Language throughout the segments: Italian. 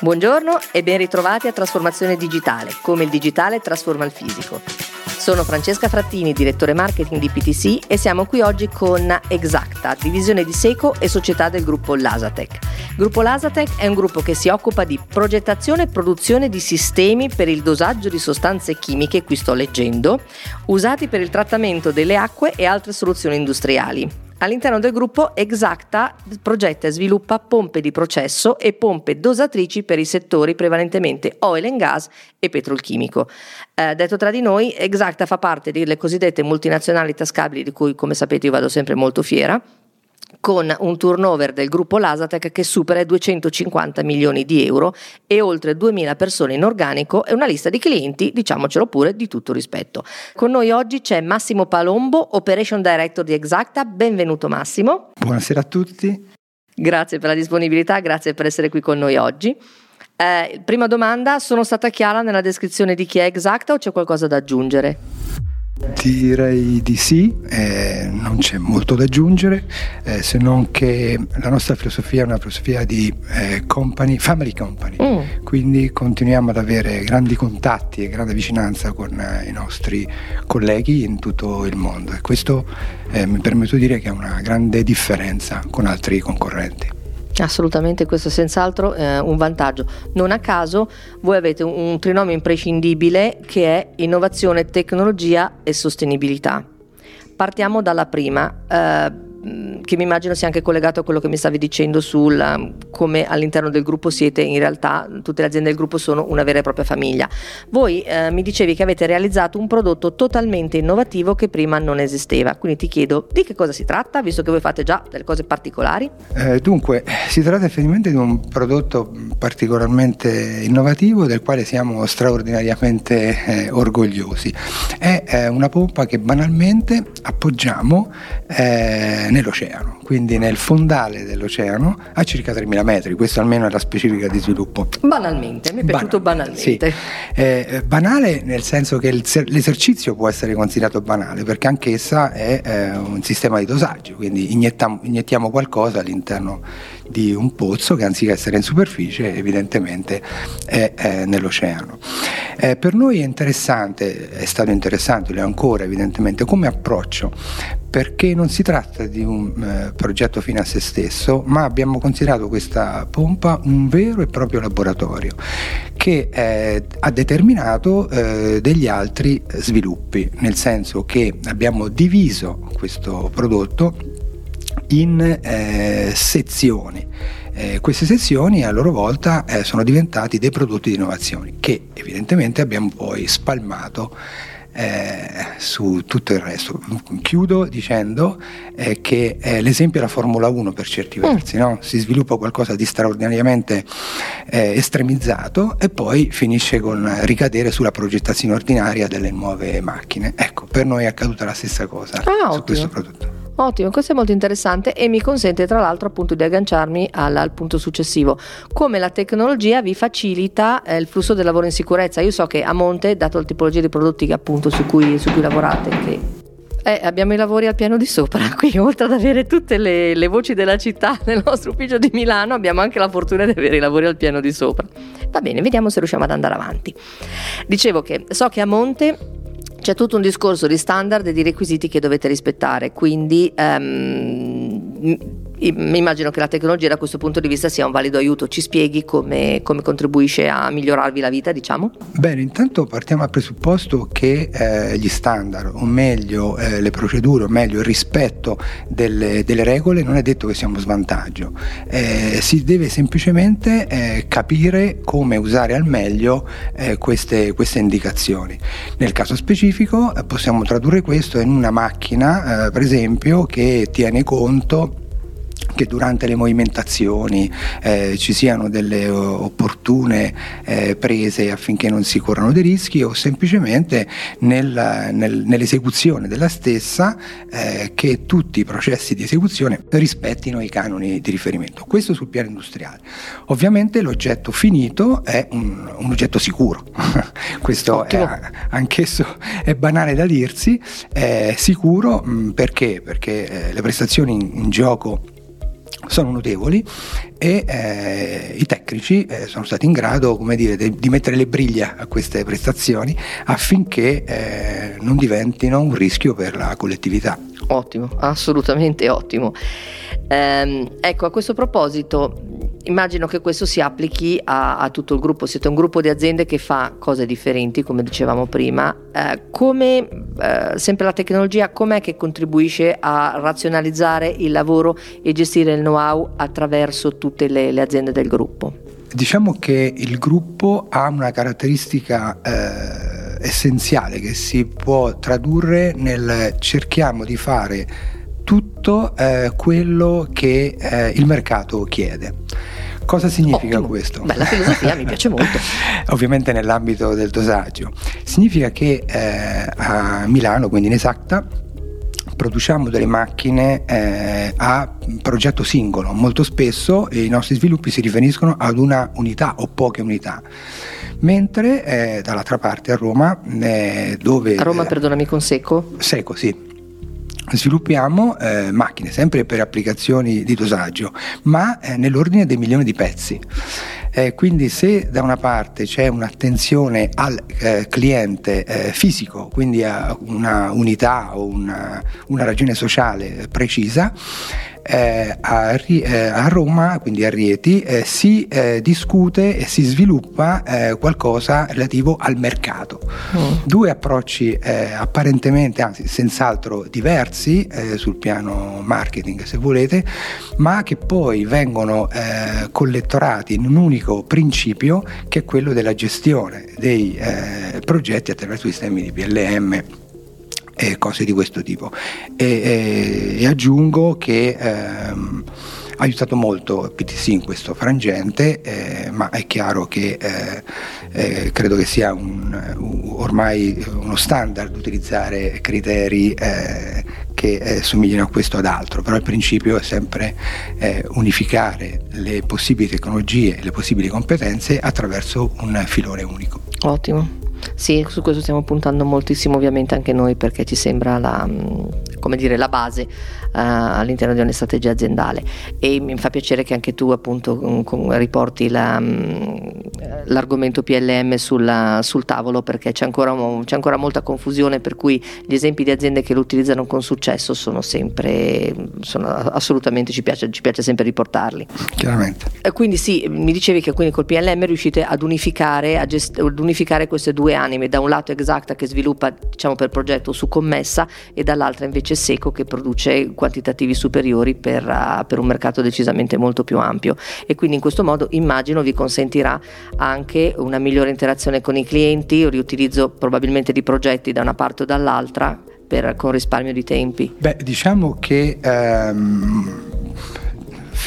Buongiorno e ben ritrovati a Trasformazione Digitale, come il digitale trasforma il fisico. Sono Francesca Frattini, direttore marketing di PTC e siamo qui oggi con Exacta, divisione di Seco e società del gruppo Lasatec. Gruppo Lasatec è un gruppo che si occupa di progettazione e produzione di sistemi per il dosaggio di sostanze chimiche, qui sto leggendo, usati per il trattamento delle acque e altre soluzioni industriali. All'interno del gruppo Exacta progetta e sviluppa pompe di processo e pompe dosatrici per i settori prevalentemente oil and gas e petrolchimico. Eh, detto tra di noi, Exacta fa parte delle cosiddette multinazionali tascabili di cui come sapete io vado sempre molto fiera con un turnover del gruppo Lasatec che supera i 250 milioni di euro e oltre 2000 persone in organico e una lista di clienti, diciamocelo pure, di tutto rispetto. Con noi oggi c'è Massimo Palombo, Operation Director di Exacta. Benvenuto Massimo. Buonasera a tutti. Grazie per la disponibilità, grazie per essere qui con noi oggi. Eh, prima domanda, sono stata chiara nella descrizione di chi è Exacta o c'è qualcosa da aggiungere? Direi di sì, eh, non c'è molto da aggiungere, eh, se non che la nostra filosofia è una filosofia di eh, company, family company, mm. quindi continuiamo ad avere grandi contatti e grande vicinanza con eh, i nostri colleghi in tutto il mondo e questo eh, mi permetto di dire che è una grande differenza con altri concorrenti. Assolutamente, questo è senz'altro eh, un vantaggio. Non a caso voi avete un, un trinomio imprescindibile che è innovazione, tecnologia e sostenibilità. Partiamo dalla prima. Eh, che mi immagino sia anche collegato a quello che mi stavi dicendo sul come all'interno del gruppo siete in realtà tutte le aziende del gruppo sono una vera e propria famiglia. Voi eh, mi dicevi che avete realizzato un prodotto totalmente innovativo che prima non esisteva, quindi ti chiedo di che cosa si tratta, visto che voi fate già delle cose particolari? Eh, dunque, si tratta effettivamente di un prodotto particolarmente innovativo del quale siamo straordinariamente eh, orgogliosi. È eh, una pompa che banalmente appoggiamo eh, nell'oceano, quindi nel fondale dell'oceano a circa 3.000 metri, questo almeno è la specifica di sviluppo. Banalmente, mi è piaciuto banalmente. Sì. Eh, banale nel senso che l'esercizio può essere considerato banale perché anch'essa è eh, un sistema di dosaggio, quindi iniettiamo, iniettiamo qualcosa all'interno di un pozzo che anziché essere in superficie evidentemente è, è nell'oceano. Eh, per noi è interessante, è stato interessante, lo è ancora evidentemente, come approccio perché non si tratta di un eh, progetto fine a se stesso, ma abbiamo considerato questa pompa un vero e proprio laboratorio che eh, ha determinato eh, degli altri sviluppi, nel senso che abbiamo diviso questo prodotto in eh, sezioni. Eh, queste sezioni a loro volta eh, sono diventati dei prodotti di innovazione che evidentemente abbiamo poi spalmato eh, su tutto il resto. Chiudo dicendo eh, che eh, l'esempio è la Formula 1 per certi mm. versi, mm. no? si sviluppa qualcosa di straordinariamente eh, estremizzato e poi finisce con ricadere sulla progettazione ordinaria delle nuove macchine. Ecco, per noi è accaduta la stessa cosa ah, su questo prodotto. Ottimo, questo è molto interessante e mi consente tra l'altro appunto di agganciarmi al, al punto successivo, come la tecnologia vi facilita eh, il flusso del lavoro in sicurezza. Io so che a monte, dato la tipologia di prodotti appunto su cui, su cui lavorate, che eh, abbiamo i lavori al piano di sopra, qui oltre ad avere tutte le, le, voci della città nel nostro ufficio di Milano, abbiamo anche la fortuna di avere i lavori al piano di sopra. Va bene, vediamo se riusciamo ad andare avanti. Dicevo che so che a monte c'è tutto un discorso di standard e di requisiti che dovete rispettare, quindi um, mi immagino che la tecnologia da questo punto di vista sia un valido aiuto. Ci spieghi come, come contribuisce a migliorarvi la vita, diciamo? Bene, intanto partiamo dal presupposto che eh, gli standard, o meglio eh, le procedure, o meglio il rispetto delle, delle, regole non è detto che sia uno svantaggio. Eh, si deve semplicemente eh, capire come usare al meglio eh, queste, queste, indicazioni. Nel caso specifico eh, possiamo tradurre questo in una macchina, per esempio, che tiene conto che durante le movimentazioni eh, ci siano delle opportune eh, prese affinché non si corrano dei rischi o semplicemente nel, nel, nell'esecuzione della stessa eh, che tutti i processi di esecuzione rispettino i canoni di riferimento. Questo sul piano industriale. Ovviamente l'oggetto finito è un, un oggetto sicuro, questo è, anch'esso è banale da dirsi, è sicuro mh, perché? Perché eh, le prestazioni in, in gioco sono notevoli e eh, i tecnici eh, sono stati in grado come dire, de, di mettere le briglie a queste prestazioni affinché eh, non diventino un rischio per la collettività. Ottimo, assolutamente ottimo. Ehm, ecco, a questo proposito, immagino che questo si applichi a, a, tutto il gruppo. Siete un gruppo di aziende che fa cose differenti, come dicevamo prima. Eh, come, eh, sempre la tecnologia, com'è che contribuisce a razionalizzare il lavoro e gestire il know-how attraverso tutte le, le aziende del gruppo? Diciamo che il gruppo ha una caratteristica eh, essenziale che si può tradurre nel cerchiamo di fare tutto eh, quello che eh, il mercato chiede. Cosa significa Ottimo. questo? Beh, la filosofia mi piace molto. Ovviamente nell'ambito del dosaggio. Significa che eh, a Milano, quindi in Esacta, produciamo delle macchine eh, a progetto singolo. Molto spesso i nostri sviluppi si riferiscono ad una unità o poche unità. Mentre eh, dall'altra parte a Roma, eh, dove... A Roma, perdonami, con Seco? Seco, sì sviluppiamo eh, macchine sempre per applicazioni di dosaggio, ma eh, nell'ordine dei milioni di pezzi. Eh, quindi se da una parte c'è un'attenzione al eh, cliente eh, fisico, quindi a una unità o una, una ragione sociale precisa, eh, a, eh, a, Roma, quindi a Rieti, eh, si eh, discute e si sviluppa eh, qualcosa relativo al mercato. Mm. Due approcci eh, apparentemente, anzi senz'altro diversi sul piano marketing se volete, ma che poi vengono collettorati in un unico principio che è quello della gestione dei progetti attraverso i sistemi di PLM e cose di questo tipo. E, e, e aggiungo che ehm, ha aiutato molto PTC in questo frangente, eh, ma è chiaro che eh, eh, credo che sia un, ormai uno standard utilizzare criteri eh, che eh, somigliano a questo ad altro, però il principio è sempre eh, unificare le possibili tecnologie e le possibili competenze attraverso un filone unico. Ottimo. Sì, su questo stiamo puntando moltissimo ovviamente anche noi perché ci sembra la, mm, dire, la base uh, all'interno di una strategia aziendale. E mi fa piacere che anche tu appunto mm, riporti la, mm, l'argomento PLM sulla, sul tavolo perché c'è ancora, c'è ancora, molta confusione per cui gli esempi di aziende che lo utilizzano con successo sono sempre, sono assolutamente, ci piace, ci piace sempre riportarli. Chiaramente. E quindi sì, mi dicevi che quindi col PLM riuscite ad unificare, a gest- ad unificare queste due anime, da un lato Exacta che sviluppa diciamo, per progetto su commessa e dall'altra invece Seco che produce quantitativi superiori per, uh, per un mercato decisamente molto più ampio e quindi in questo modo immagino vi consentirà anche una migliore interazione con i clienti, un riutilizzo probabilmente di progetti da una parte o dall'altra per, con risparmio di tempi. Beh, diciamo che ehm,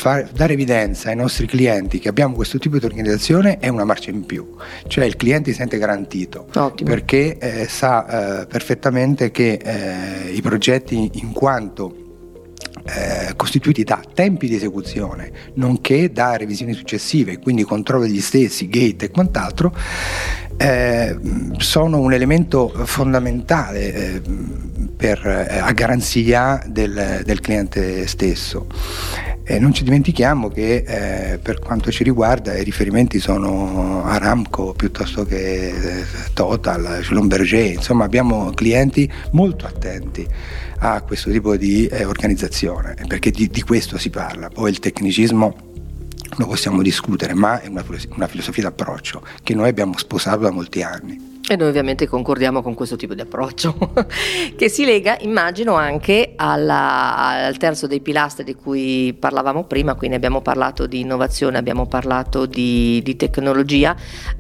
far, dare evidenza ai nostri clienti che abbiamo questo tipo di organizzazione è una marcia in più, cioè il cliente si sente garantito Ottimo. perché eh, sa eh, perfettamente che eh, i progetti in quanto eh, costituiti da tempi di esecuzione, nonché da revisioni successive, quindi controllo degli stessi, gate e quant'altro, eh, sono un elemento fondamentale eh, per, eh, a garanzia del, del cliente stesso. E non ci dimentichiamo che eh, per quanto ci riguarda i riferimenti sono Aramco piuttosto che eh, Total, Schlumberger, insomma abbiamo clienti molto attenti a questo tipo di eh, organizzazione, perché di, di, questo si parla. Poi il tecnicismo lo possiamo discutere, ma è una, una filosofia d'approccio che noi abbiamo sposato da molti anni. E noi ovviamente concordiamo con questo tipo di approccio, che si lega, immagino, anche alla, al terzo dei pilastri di cui parlavamo prima, quindi abbiamo parlato di innovazione, abbiamo parlato di, di tecnologia,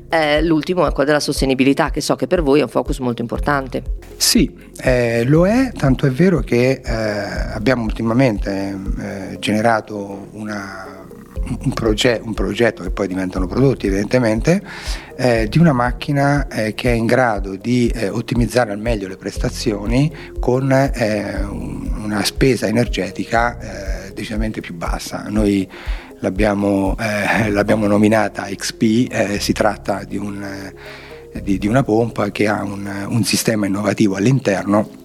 eh, l'ultimo è quello della sostenibilità, che so che per voi è un focus molto importante. Sì, eh, lo è, tanto è vero che eh, abbiamo ultimamente eh, generato una un, proget- un, progetto che poi diventano prodotti evidentemente, eh, di una macchina eh, che è in grado di eh, ottimizzare al meglio le prestazioni con eh, una spesa energetica eh, decisamente più bassa. Noi l'abbiamo, eh, l'abbiamo nominata XP, si tratta di, un, di, di, una pompa che ha un, un sistema innovativo all'interno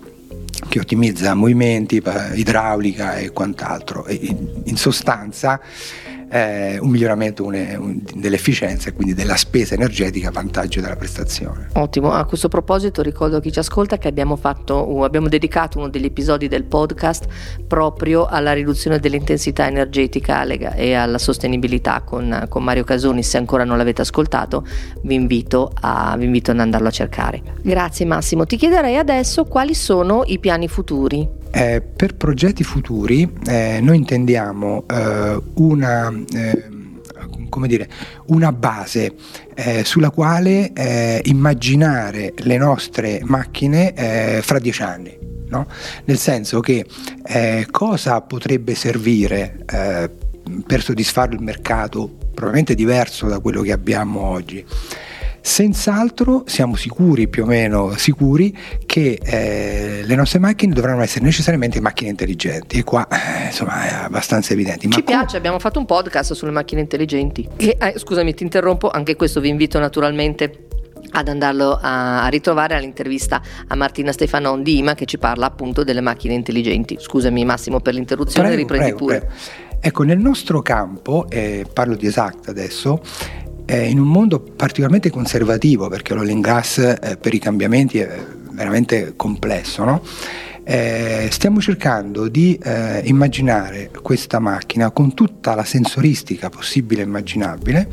che ottimizza movimenti, idraulica e quant'altro. E in sostanza eh, un miglioramento une, un, dell'efficienza e quindi della spesa energetica a vantaggio della prestazione. Ottimo, a questo proposito ricordo a chi ci ascolta che abbiamo, fatto, abbiamo dedicato uno degli episodi del podcast proprio alla riduzione dell'intensità energetica e alla sostenibilità con, con Mario Casoni, se ancora non l'avete ascoltato vi invito, a, vi invito ad andarlo a cercare. Grazie Massimo, ti chiederei adesso quali sono i piani futuri. Eh, per progetti futuri eh, noi intendiamo eh, una, eh, dire, una, base eh, sulla quale eh, immaginare le nostre macchine fra dieci anni. No? Nel senso che cosa potrebbe servire per soddisfare il mercato probabilmente diverso da quello che abbiamo oggi. Senz'altro siamo sicuri, più o meno sicuri, che eh, le nostre macchine dovranno essere necessariamente macchine intelligenti e qua eh, insomma è abbastanza evidente. Ci piace, co- abbiamo fatto un podcast sulle macchine intelligenti. E, eh, scusami, ti interrompo, anche questo vi invito naturalmente ad andarlo a, ritrovare all'intervista a Martina Stefanon di IMA che ci parla appunto delle macchine intelligenti. Scusami Massimo per l'interruzione, prego, riprendi prego, pure. Prego. Ecco, nel nostro campo, eh, parlo di esatto adesso, eh, in un mondo particolarmente conservativo, perché l'oil and gas eh, per i cambiamenti è veramente complesso, no? eh, stiamo cercando di eh, immaginare questa macchina con tutta la sensoristica possibile e immaginabile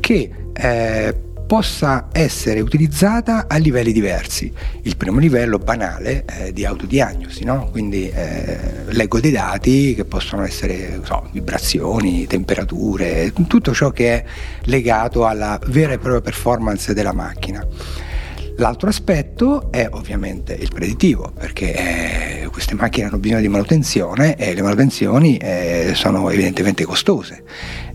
che eh, possa essere utilizzata a livelli diversi. Il primo livello banale è di autodiagnosi, no? quindi eh, leggo dei dati che possono essere so, vibrazioni, temperature, tutto ciò che è legato alla vera e propria performance della macchina. L'altro aspetto è ovviamente il predittivo, perché eh, queste macchine hanno bisogno di manutenzione e le manutenzioni eh, sono evidentemente costose,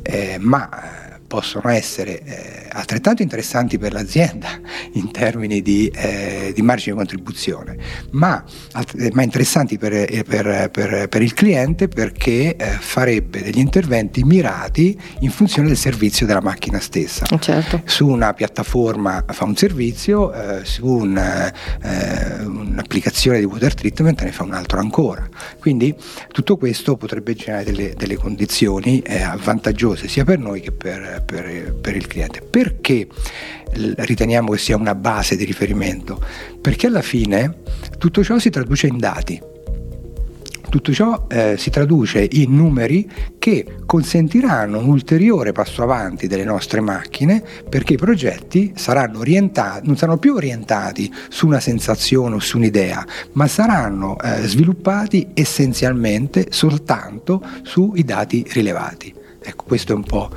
eh, ma possono essere eh, altrettanto interessanti per l'azienda in termini di, eh, di margine di contribuzione, ma, eh, ma interessanti per, eh, per, per, per, il cliente perché eh, farebbe degli interventi mirati in funzione del servizio della macchina stessa. Certo. Su una piattaforma fa un servizio, eh, su un, un'applicazione di water treatment ne fa un altro ancora. Quindi tutto questo potrebbe generare delle, delle condizioni avvantaggiose sia per noi che per, per, per il cliente. Perché riteniamo che sia una base di riferimento? Perché alla fine tutto ciò si traduce in dati. Tutto ciò eh, si traduce in numeri che consentiranno un ulteriore passo avanti delle nostre macchine perché i progetti saranno orientati, non saranno più orientati su una sensazione o su un'idea, ma saranno eh, sviluppati essenzialmente soltanto sui dati rilevati. Ecco, questo è un po'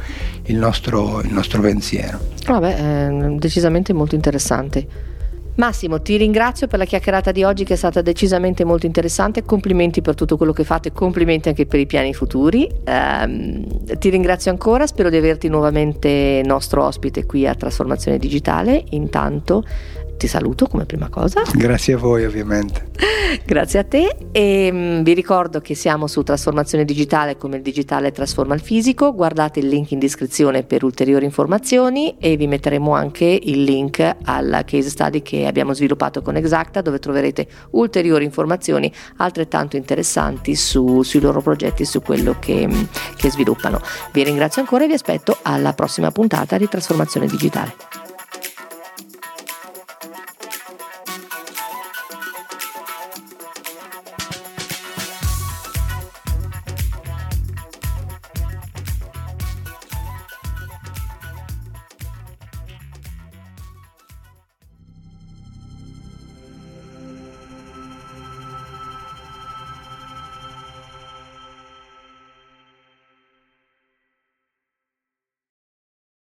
il nostro, il nostro pensiero. Vabbè, è decisamente molto interessante. Massimo, ti ringrazio per la chiacchierata di oggi che è stata decisamente molto interessante, complimenti per tutto quello che fate, complimenti anche per i piani futuri. Um, ti ringrazio ancora, spero di averti nuovamente nostro ospite qui a Trasformazione Digitale. Intanto ti saluto come prima cosa. Grazie a voi ovviamente. Grazie a te e um, vi ricordo che siamo su Trasformazione Digitale come il digitale trasforma il fisico, guardate il link in descrizione per ulteriori informazioni e vi metteremo anche il link alla case study che abbiamo sviluppato con Exacta dove troverete ulteriori informazioni altrettanto interessanti su, sui loro progetti e su quello che, che sviluppano. Vi ringrazio ancora e vi aspetto alla prossima puntata di Trasformazione Digitale.